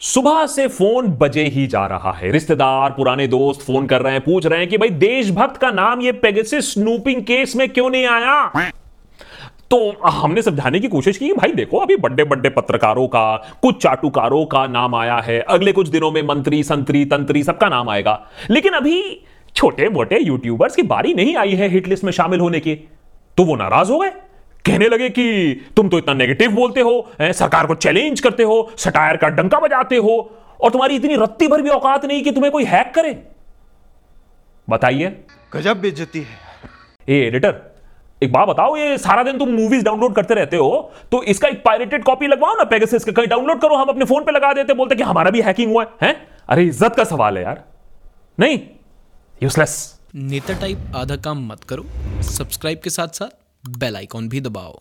सुबह से फ़ोन बजे ही जा रहा है। रिश्तेदार, पुराने दोस्त फ़ोन कर रहे हैं, पूछ रहे हैं कि भाई, देशभक्त का नाम ये पेगसिस स्नूपिंग केस में क्यों नहीं आया? तो हमने समझाने की कोशिश की भाई, देखो, अभी बड़े बड़े पत्रकारों का, कुछ चाटुकारों का नाम आया है। अगले कुछ दिनों में मंत्री, संतरी, तंत्री, सबका नाम आएगा। लेकिन अभी छोटे मोटे यूट्यूबर्स की बारी नहीं आई है हिटलिस्ट में शामिल होने की। तो वो नाराज़ हो गए। कहने लगे कि तुम तो इतना नेगेटिव बोलते हो सरकार को चैलेंज करते हो सटायर का डंका बजाते हो और तुम्हारी इतनी रत्ती भर भी औकात नहीं कि तुम्हें कोई हैक करे। बताइए। गजब बेइज्जती है। ए एडिटर एक बात बताओ ये सारा दिन तुम मूवीज़ डाउनलोड करते रहते हो तो इसका एक पायरेटेड कॉपी लगवाओ ना पेगासस का। कहीं डाउनलोड करो हम अपने फ़ोन पे लगा देते बोलते कि हमारा भी हैकिंग हुआ है हैं? अरे इज़्ज़त का सवाल है यार। नहीं यूजलेस नेता टाइप आधा काम मत करो सब्सक्राइब के साथ साथ बेल आइकॉन भी दबाओ।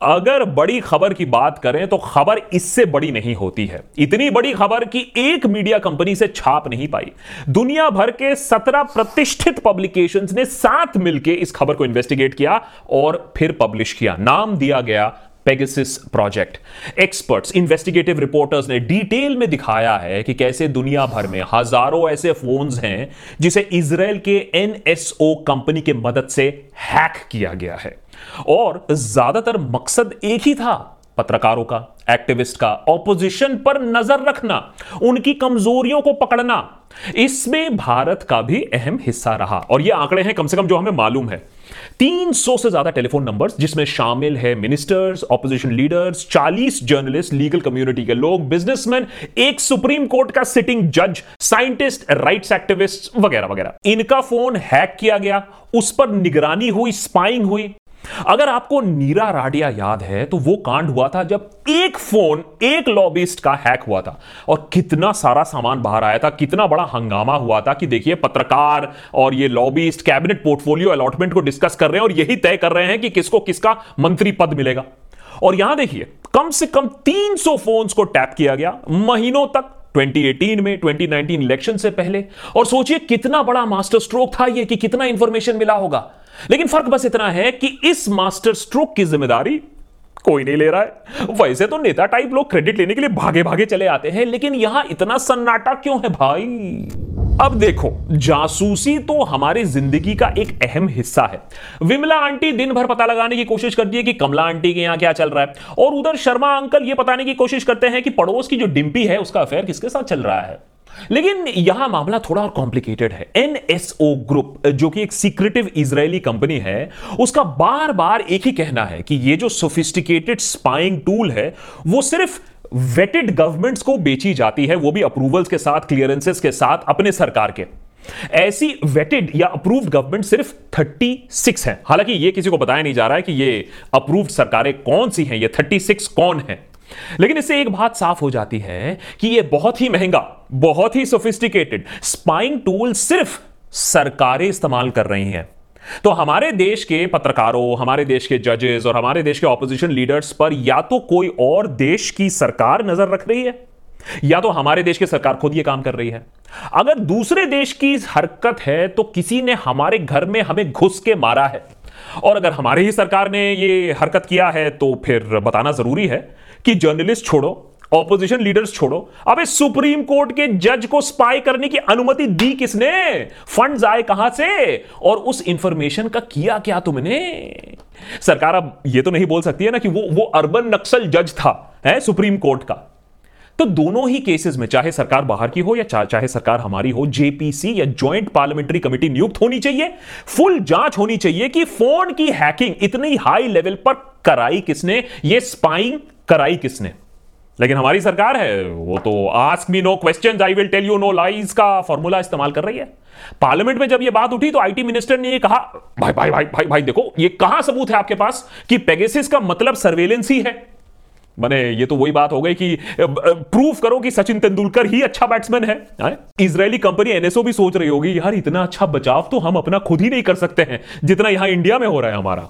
अगर बड़ी खबर की बात करें तो खबर इससे बड़ी नहीं होती है। इतनी बड़ी खबर कि एक मीडिया कंपनी से छाप नहीं पाई। दुनिया भर के सत्रह प्रतिष्ठित पब्लिकेशंस ने साथ मिलकर इस खबर को इन्वेस्टिगेट किया और फिर पब्लिश किया। नाम दिया गया Pegasus project experts investigative reporters ने डिटेल में दिखाया है कि कैसे दुनिया भर में हज़ारों ऐसे फोन्स हैं जिसे इसराइल के एनएसओ कंपनी के मदद से हैक किया गया है। और ज़्यादातर मकसद एक ही था, पत्रकारों का एक्टिविस्ट का ऑपोजिशन पर नज़र रखना, उनकी कमजोरियों को पकड़ना। इसमें भारत का भी अहम हिस्सा रहा। और ये आंकड़े हैं कम से कम जो हमें मालूम है। 300 से ज़्यादा टेलीफोन नंबर जिसमें शामिल है ministers opposition leaders 40 journalist legal community के लोग बिजनेसमैन एक सुप्रीम कोर्ट का सिटिंग जज साइंटिस्ट राइट्स एक्टिविस्ट वगैरह वगैरह। इनका फ़ोन हैक किया गया, उस पर निगरानी हुई स्पाइंग हुई अगर आपको नीरा राडिया याद है तो वो कांड हुआ था जब एक फ़ोन, एक लॉबिस्ट का हैक हुआ था। और कितना सारा सामान बाहर आया था, कितना बड़ा हंगामा हुआ था कि देखिए, पत्रकार और ये लॉबिस्ट कैबिनेट पोर्टफोलियो अलॉटमेंट को डिस्कस कर रहे हैं और यही तय कर रहे हैं कि किसको किसका मंत्री पद मिलेगा। और यहाँ देखिए, कम से कम 300 फोन्स को टैप किया गया। महीनों तक 2018 में 2019 इलेक्शन से पहले। और सोचिए कितना बड़ा मास्टर स्ट्रोक था यह कि कितना इंफॉर्मेशन मिला होगा। लेकिन फ़र्क बस इतना है कि इस मास्टर स्ट्रोक की ज़िम्मेदारी कोई नहीं ले रहा है। वैसे तो नेता टाइप लोग क्रेडिट लेने के लिए भागे भागे चले आते हैं, लेकिन यहाँ इतना सन्नाटा क्यों है भाई? अब देखो, जासूसी तो हमारी ज़िंदगी का एक अहम हिस्सा है। विमला आंटी दिन भर पता लगाने की कोशिश करती है कि कमला आंटी के यहाँ क्या चल रहा है, और उधर शर्मा अंकल ये बताने की कोशिश करते हैं कि पड़ोस की जो डिम्पी है, उसका अफेयर किसके साथ चल रहा है। लेकिन यहाँ मामला थोड़ा और कॉम्प्लिकेटेड है। एनएसओ ग्रुप जो कि एक सीक्रेटिव इजरायली कंपनी है, उसका बार बार एक ही कहना है कि ये जो सोफिस्टिकेटेड स्पाइंग टूल है, वो सिर्फ़ वेटेड गवर्नमेंट्स को बेची जाती है, वो भी अप्रूवल्स के साथ क्लियरेंसेस के साथ, अपने सरकार के। ऐसी वेटेड या अप्रूव्ड गवर्नमेंट सिर्फ़ 36 है। हालाँकि ये किसी को बताया नहीं जा रहा है कि ये अप्रूव्ड सरकारें कौन सी हैं, ये 36 कौन है। लेकिन इससे एक बात साफ़ हो जाती है कि यह बहुत ही महँगा, बहुत ही सोफिस्टिकेटेड स्पाइंग टूल सिर्फ़ सरकारें इस्तेमाल कर रही हैं। तो हमारे देश के पत्रकारों, हमारे देश के जजेस और हमारे देश के ऑपोजिशन लीडर्स पर या तो कोई और देश की सरकार नज़र रख रही है, या तो हमारे देश की सरकार खुद यह काम कर रही है। अगर दूसरे देश की हरकत है तो किसी ने हमारे घर में हमें घुस के मारा है। और अगर हमारे ही सरकार ने यह हरकत किया है तो फिर बताना ज़रूरी है कि जर्नलिस्ट छोड़ो। ऑपोजिशन लीडर्स छोड़ो। अबे सुप्रीम कोर्ट के जज को स्पाई करने की अनुमति दी किसने? फंड्स आए कहाँ से? और उस इंफॉर्मेशन का किया क्या तुमने? सरकार अब ये तो नहीं बोल सकती है ना कि वो वो अर्बन नक्सल जज था है सुप्रीम कोर्ट का। तो दोनों ही केसेस में चाहे सरकार बाहर की हो या चा, चाहे सरकार हमारी हो जेपीसी या ज्वाइंट पार्लियामेंट्री कमेटी नियुक्त होनी चाहिए। फुल जाँच होनी चाहिए कि फ़ोन की हैकिंग इतनी हाई लेवल पर कराई किसने? ये स्पाइंग कराई किसने? लेकिन हमारी सरकार है, वो तो ask me no question I will tell you no lies का फॉर्मूला इस्तेमाल कर रही है। पार्लियामेंट में जब ये बात उठी तो आईटी मिनिस्टर ने ये कहा, भाई भाई भाई भाई भाई, देखो, ये कहाँ सबूत है आपके पास कि पेगेसिस का मतलब सर्वेलेंस ही है? मैंने ये तो वही बात हो गई कि प्रूफ करो कि सचिन तेंदुलकर ही अच्छा बैट्समैन है। इजरायली कंपनी एनएसओ भी सोच रही होगी, यार, इतना अच्छा बचाव तो हम अपना खुद ही नहीं कर सकते हैं, जितना यहाँ इंडिया में हो रहा है हमारा।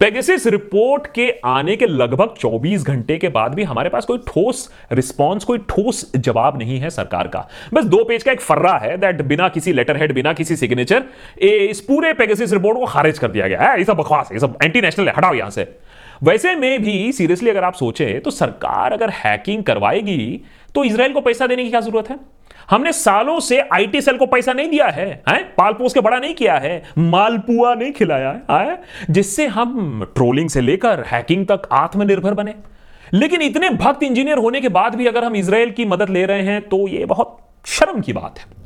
पेगेसिस रिपोर्ट के आने के लगभग 24 घंटे के बाद भी हमारे पास कोई ठोस रिस्पांस कोई ठोस जवाब नहीं है सरकार का। बस दो पेज का एक फर्रा है दैट बिना किसी लेटर हेड बिना किसी सिग्नेचर इस पूरे पेगेसिस रिपोर्ट को खारिज कर दिया गया है। ये सब बकवास है, ये सब एंटी नेशनल है, हटाओ यहाँ से। वैसे में भी सीरियसली अगर आप सोचें तो सरकार अगर हैकिंग करवाएगी तो इसराइल को पैसा देने की क्या ज़रूरत है? हमने सालों से आईटी सेल को पैसा नहीं दिया है, है? पाल पोस के बड़ा नहीं किया है मालपुआ नहीं खिलाया है? जिससे हम ट्रोलिंग से लेकर हैकिंग तक आत्मनिर्भर बने लेकिन इतने भक्त इंजीनियर होने के बाद भी अगर हम इसराइल की मदद ले रहे हैं तो यह बहुत शर्म की बात है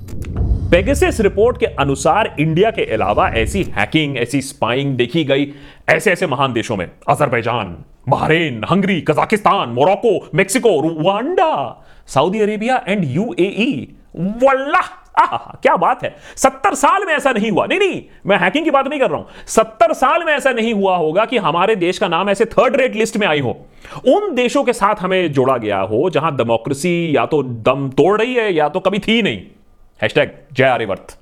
पेगेसिस रिपोर्ट के अनुसार इंडिया के अलावा ऐसी हैकिंग ऐसी स्पाइंग देखी गई ऐसे ऐसे महान देशों में Azerbaijan Bahrain Hungary Kazakhstan Morocco Mexico Rwanda Saudi Arabia and UAE वल्लाह क्या बात है? सत्तर साल में ऐसा नहीं हुआ। नहीं नहीं, मैं हैकिंग की बात नहीं कर रहा हूँ। सत्तर साल में ऐसा नहीं हुआ होगा कि हमारे देश का नाम ऐसे थर्ड रेट लिस्ट में आई हो। उन देशों के साथ हमें जोड़ा गया हो जहाँ डेमोक्रेसी या तो दम तोड़ रही है या तो कभी थी नहीं। हैशटैग जय आर्यवर्त।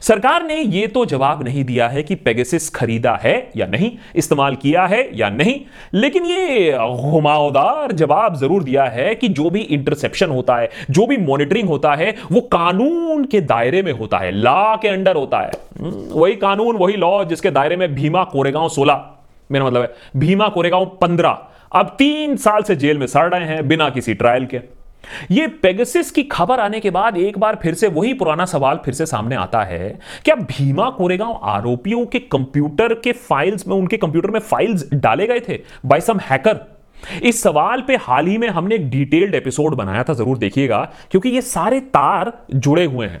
सरकार ने यह तो जवाब नहीं दिया है कि पेगेसिस खरीदा है या नहीं इस्तेमाल किया है या नहीं लेकिन यह घुमावदार जवाब ज़रूर दिया है कि जो भी इंटरसेप्शन होता है जो भी मॉनिटरिंग होता है वो कानून के दायरे में होता है लॉ के अंडर होता है। हम्म, वही कानून वही लॉ जिसके दायरे में भीमा कोरेगांव सोलह मेरा मतलब है भीमा कोरेगांव पंद्रह अब तीन साल से जेल में सड़ रहे हैं बिना किसी ट्रायल के। ये पेगसिस की खबर आने के बाद एक बार फिर से वही पुराना सवाल फिर से सामने आता है। क्या भीमा कोरेगांव आरोपियों के कंप्यूटर के फाइल्स में, उनके कंप्यूटर में फाइल्स डाले गए थे? By some hacker. इस सवाल पे हाल ही में हमने एक डिटेल्ड एपिसोड बनाया था, ज़रूर देखिएगा, क्योंकि ये सारे तार जुड़े हुए हैं।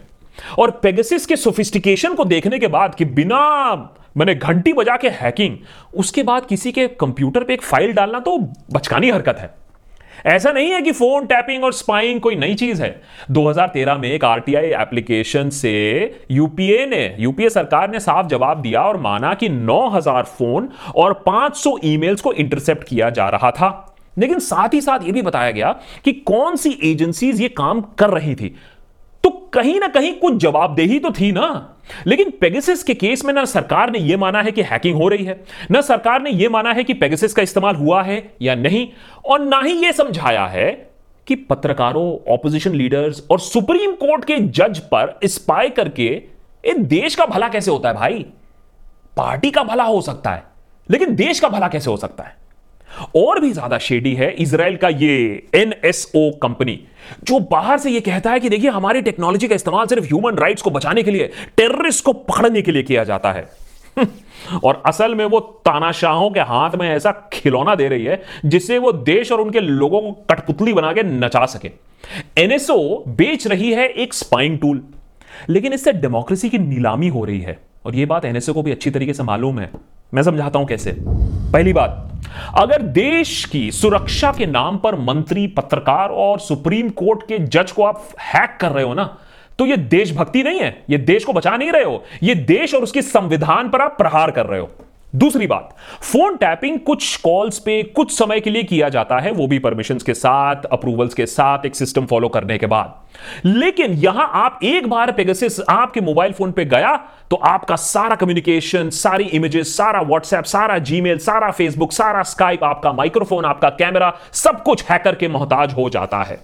और पेगसिस के सोफिस्टिकेशन को देखने के बाद कि बिना मैंने घंटी बजा के हैकिंग उसके बाद किसी के कंप्यूटर पे एक फ़ाइल डालना तो बचकानी हरकत है। ऐसा नहीं है कि फ़ोन टैपिंग और स्पाइंग कोई नई चीज़ है। 2013 में एक आरटीआई एप्लीकेशन से यूपीए ने, यूपीए सरकार ने साफ़ जवाब दिया और माना कि 9000 फ़ोन और 500 ईमेल्स को इंटरसेप्ट किया जा रहा था। लेकिन साथ ही साथ यह भी बताया गया कि कौन सी एजेंसीज ये काम कर रही थी? तो कहीं ना कहीं कुछ जवाबदेही तो थी ना। लेकिन पेगसिस के केस में ना सरकार ने यह माना है कि हैकिंग हो रही है, ना सरकार ने यह माना है कि पेगसिस का इस्तेमाल हुआ है या नहीं, और ना ही यह समझाया है कि पत्रकारों ऑपोजिशन लीडर्स और सुप्रीम कोर्ट के जज पर स्पाई करके एक देश का भला कैसे होता है भाई? पार्टी का भला हो सकता है, लेकिन देश का भला कैसे हो सकता है? और भी ज़्यादा शेडी है इसराइल का ये एनएसओ कंपनी जो बाहर से ये कहता है कि देखिए, हमारी टेक्नोलॉजी का इस्तेमाल सिर्फ़ ह्यूमन राइट्स को बचाने के लिए टेररिस्ट को पकड़ने के लिए किया जाता है। और असल में वो तानाशाहों के हाथ में ऐसा खिलौना दे रही है, जिससे वो देश और उनके लोगों को कठपुतली बना के नचा सके। एनएसओ बेच रही है एक स्पाइंग टूल लेकिन इससे डेमोक्रेसी की नीलामी हो रही है। और यह बात एनएसओ को भी अच्छी तरीके से मालूम है। मैं समझाता हूँ कैसे। पहली बात, अगर देश की सुरक्षा के नाम पर मंत्री, पत्रकार और सुप्रीम कोर्ट के जज को आप हैक कर रहे हो ना तो ये देशभक्ति नहीं है, ये देश को बचा नहीं रहे हो, ये देश और उसके संविधान पर आप प्रहार कर रहे हो। दूसरी बात फ़ोन टैपिंग कुछ कॉल्स पे कुछ समय के लिए किया जाता है, वो भी परमिशन के साथ अप्रूवल्स के साथ, एक सिस्टम फॉलो करने के बाद। लेकिन यहाँ आप एक बार पेगसिस आपके मोबाइल फ़ोन पे गया तो आपका सारा कम्युनिकेशन सारी इमेजेस सारा व्हाट्सएप सारा जीमेल सारा फेसबुक सारा स्काइप आपका माइक्रोफोन आपका कैमरा सब कुछ हैकर के मोहताज हो जाता है।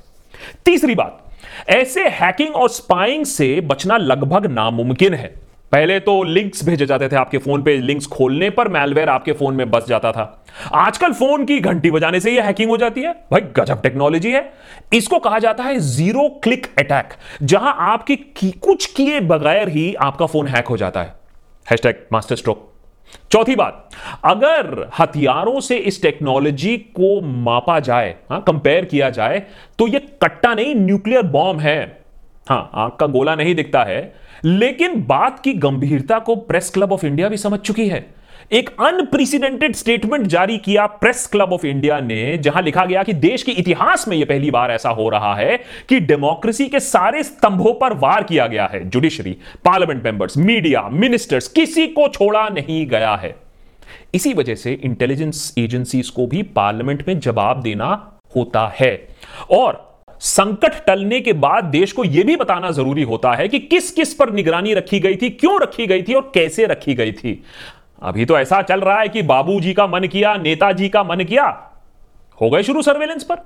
तीसरी बात, ऐसे हैकिंग और स्पाइंग से बचना लगभग नामुमकिन है। पहले तो लिंक्स भेजे जाते थे आपके फ़ोन पे लिंक्स खोलने पर मैलवेयर आपके फ़ोन में बस जाता था। आजकल फ़ोन की घंटी बजाने से ये हैकिंग हो जाती है। भाई गजब टेक्नोलॉजी है। इसको कहा जाता है ज़ीरो क्लिक अटैक जहाँ आपके की, कुछ किए बगैर ही आपका फ़ोन हैक हो जाता है। हैशटैग मास्टर स्ट्रोक चौथी बात अगर हथियारों से इस टेक्नोलॉजी को मापा जाए हाँ कंपेयर किया जाए तो यह कट्टा नहीं न्यूक्लियर बॉम्ब है। हाँ आँख का गोला नहीं दिखता है, लेकिन बात की गंभीरता को प्रेस क्लब ऑफ़ इंडिया भी समझ चुकी है। एक अनप्रेसिडेंटेड स्टेटमेंट जारी किया प्रेस क्लब ऑफ़ इंडिया ने, जहाँ लिखा गया कि देश के इतिहास में यह पहली बार ऐसा हो रहा है कि डेमोक्रेसी के सारे स्तंभों पर वार किया गया है। Judiciary parliament members media ministers किसी को छोड़ा नहीं गया है। इसी वजह से इंटेलिजेंस एजेंसीज को भी पार्लियामेंट में जवाब देना होता है। और संकट टलने के बाद देश को यह भी बताना ज़रूरी होता है कि किस किस पर निगरानी रखी गई थी, क्यों रखी गई थी और कैसे रखी गई थी। अभी तो ऐसा चल रहा है कि बाबूजी का मन किया, नेताजी का मन किया। हो गए शुरू सर्वेलेंस पर।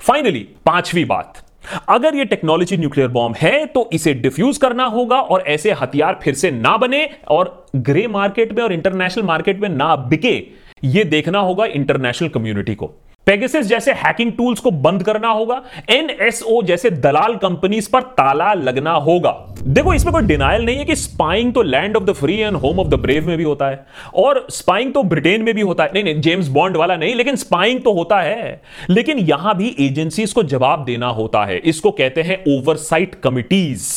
फाइनली पांचवी बात। अगर ये टेक्नोलॉजी न्यूक्लियर बॉम्ब है तो इसे डिफ्यूज करना होगा और ऐसे हथियार फिर से ना बने और ग्रे मार्केट में और इंटरनेशनल मार्केट में ना बिके, ये देखना होगा इंटरनेशनल कम्युनिटी को। पेगसिस जैसे हैकिंग टूल्स को बंद करना होगा एनएसओ जैसे दलाल कंपनीज़ पर ताला लगना होगा। देखो, इसमें कोई डिनाइल नहीं है कि स्पाइंग तो land of the free and home of the brave में भी होता है, और स्पाइंग तो ब्रिटेन में भी होता है। नहीं नहीं जेम्स बॉन्ड वाला नहीं, लेकिन स्पाइंग तो होता है। लेकिन यहाँ भी एजेंसीज को जवाब देना होता है। इसको कहते हैं ओवरसाइट कमिटीज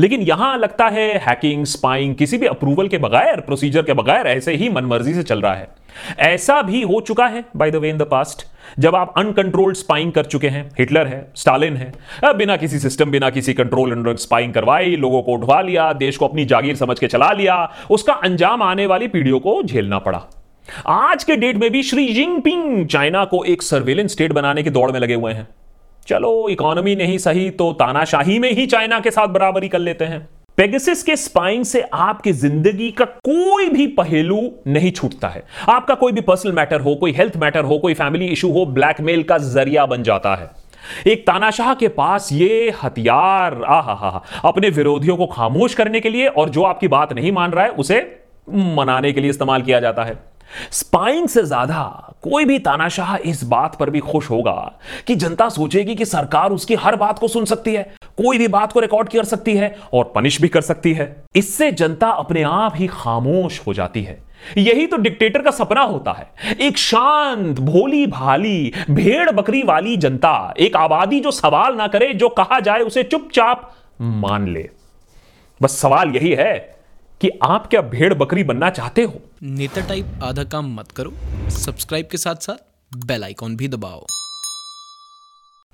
लेकिन यहाँ लगता है हैकिंग स्पाइंग किसी भी अप्रूवल के बगैर प्रोसीजर के बगैर, ऐसे ही मनमर्जी से चल रहा है। ऐसा भी हो चुका है by the way in the past जब आप अनकंट्रोल्ड स्पाइंग कर चुके हैं, हिटलर है, स्टालिन है बिना किसी सिस्टम बिना किसी कंट्रोल स्पाइंग करवाई, लोगों को उठवा लिया, देश को अपनी जागीर समझ के चला लिया, उसका अंजाम आने वाली पीढ़ियों को झेलना पड़ा। आज के डेट में भी श्री जिनपिंग चाइना को एक सर्वेलेंस स्टेट बनाने की दौड़ में लगे हुए हैं। चलो इकोनॉमी नहीं सही तो तानाशाही में ही चाइना के साथ बराबरी कर लेते हैं। पेगसिस के स्पाइंग से आपकी ज़िंदगी का कोई भी पहलू नहीं छूटता है। आपका कोई भी पर्सनल मैटर हो, कोई हेल्थ मैटर हो, कोई फैमिली इशू हो ब्लैकमेल का ज़रिया बन जाता है। एक तानाशाह के पास ये हथियार आ हा हा अपने विरोधियों को खामोश करने के लिए और जो आपकी बात नहीं मान रहा है, उसे मनाने के लिए इस्तेमाल किया जाता है। स्पाइंग से ज़्यादा कोई भी तानाशाह इस बात पर भी खुश होगा कि जनता सोचेगी कि सरकार उसकी हर बात को सुन सकती है, कोई भी बात को रिकॉर्ड कर सकती है और पनिश भी कर सकती है। इससे जनता अपने आप ही खामोश हो जाती है। यही तो डिक्टेटर का सपना होता है। एक शांत भोली भाली भेड़ बकरी वाली जनता, एक आबादी जो सवाल ना करे, जो कहा जाए उसे चुपचाप मान ले। बस सवाल यही है कि आप क्या भेड़ बकरी बनना चाहते हो? नेता टाइप आधा काम मत करो। सब्सक्राइब के साथ साथ बेल आइकॉन भी दबाओ।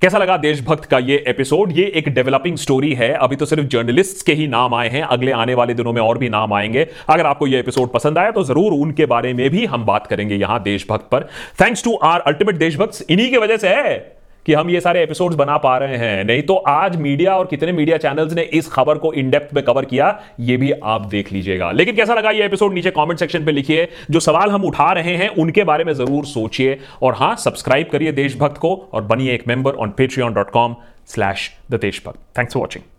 कैसा लगा देशभक्त का ये एपिसोड ये एक डेवलपिंग स्टोरी है। अभी तो सिर्फ़ जर्नलिस्ट के ही नाम आए हैं। अगले आने वाले दिनों में और भी नाम आएँगे। अगर आपको ये एपिसोड पसंद आया तो ज़रूर उनके बारे में भी हम बात करेंगे यहाँ देशभक्त पर। थैंक्स टू आर अल्टीमेट देशभक्त इन्हीं की वजह से है। कि हम ये सारे एपिसोड्स बना पा रहे हैं। नहीं तो आज मीडिया और कितने मीडिया चैनल्स ने इस खबर को इन डेप्थ में कवर किया, ये भी आप देख लीजिएगा। लेकिन कैसा लगा ये एपिसोड नीचे कमेंट सेक्शन पे लिखिए। जो सवाल हम उठा रहे हैं, उनके बारे में ज़रूर सोचिए। और हाँ सब्सक्राइब करिए देशभक्त को और बनिए एक member on Patreon dot com slash the Deshbhakt thanks for watching